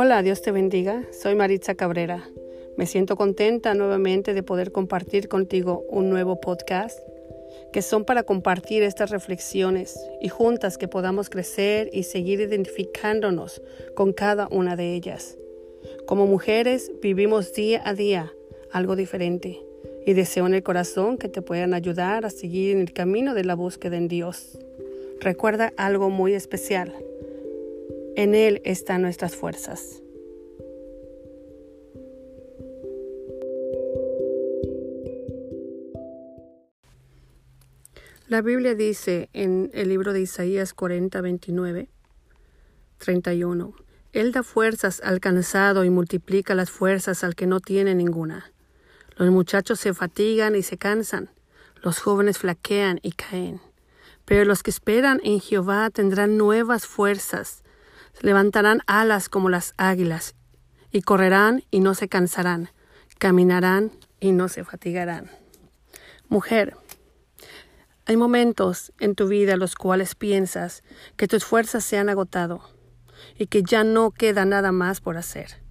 Hola, Dios te bendiga. Soy Maritza Cabrera. Me siento contenta nuevamente de poder compartir contigo un nuevo podcast que son para compartir estas reflexiones y juntas que podamos crecer y seguir identificándonos con cada una de ellas. Como mujeres vivimos día a día algo diferente y deseo en el corazón que te puedan ayudar a seguir en el camino de la búsqueda en Dios. Recuerda algo muy especial. En Él están nuestras fuerzas. La Biblia dice en el libro de Isaías 40, 29, 31, Él da fuerzas al cansado y multiplica las fuerzas al que no tiene ninguna. Los muchachos se fatigan y se cansan, los jóvenes flaquean y caen. Pero los que esperan en Jehová tendrán nuevas fuerzas, levantarán alas como las águilas, y correrán y no se cansarán, caminarán y no se fatigarán. Mujer, hay momentos en tu vida los cuales piensas que tus fuerzas se han agotado y que ya no queda nada más por hacer.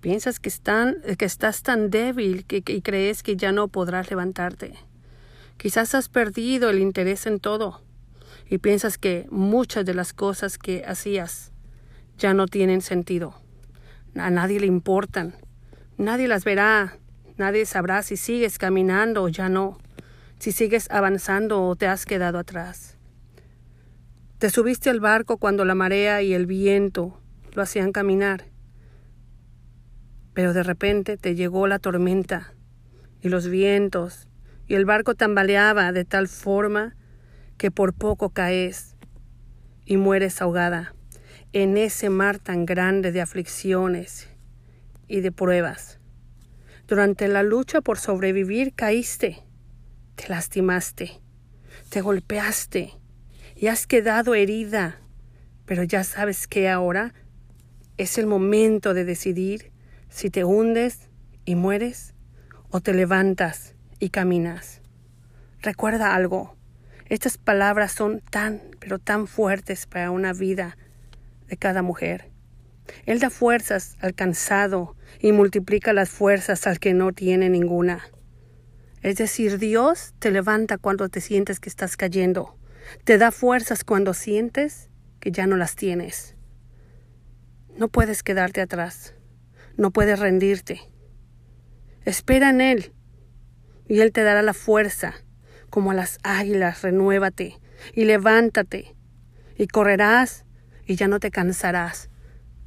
Piensas que estás tan débil que, y crees que ya no podrás levantarte. Quizás has perdido el interés en todo y piensas que muchas de las cosas que hacías ya no tienen sentido. A nadie le importan. Nadie las verá. Nadie sabrá si sigues caminando o ya no si sigues avanzando o te has quedado atrás. Te subiste al barco cuando la marea y el viento lo hacían caminar, pero de repente te llegó la tormenta y los vientos y el barco tambaleaba de tal forma que por poco caes y mueres ahogada en ese mar tan grande de aflicciones y de pruebas. Durante la lucha por sobrevivir caíste te lastimaste, te golpeaste y has quedado herida, pero ya sabes que ahora es el momento de decidir si te hundes y mueres o te levantas y caminas. Recuerda algo, estas palabras son tan, pero tan fuertes para una vida de cada mujer. Él da fuerzas al cansado y multiplica las fuerzas al que no tiene ninguna. Es decir, Dios te levanta cuando te sientes que estás cayendo. Te da fuerzas cuando sientes que ya no las tienes. No puedes quedarte atrás. No puedes rendirte. Espera en Él y Él te dará la fuerza. Como a las águilas, renuévate y levántate y correrás y ya no te cansarás,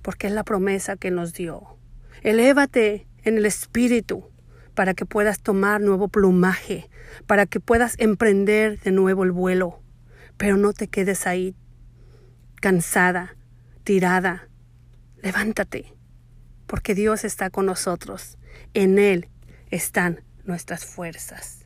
porque es la promesa que nos dio. Elévate en el espíritu para que puedas tomar nuevo plumaje, para que puedas emprender de nuevo el vuelo. Pero no te quedes ahí, cansada, tirada. Levántate, porque Dios está con nosotros. En Él están nuestras fuerzas.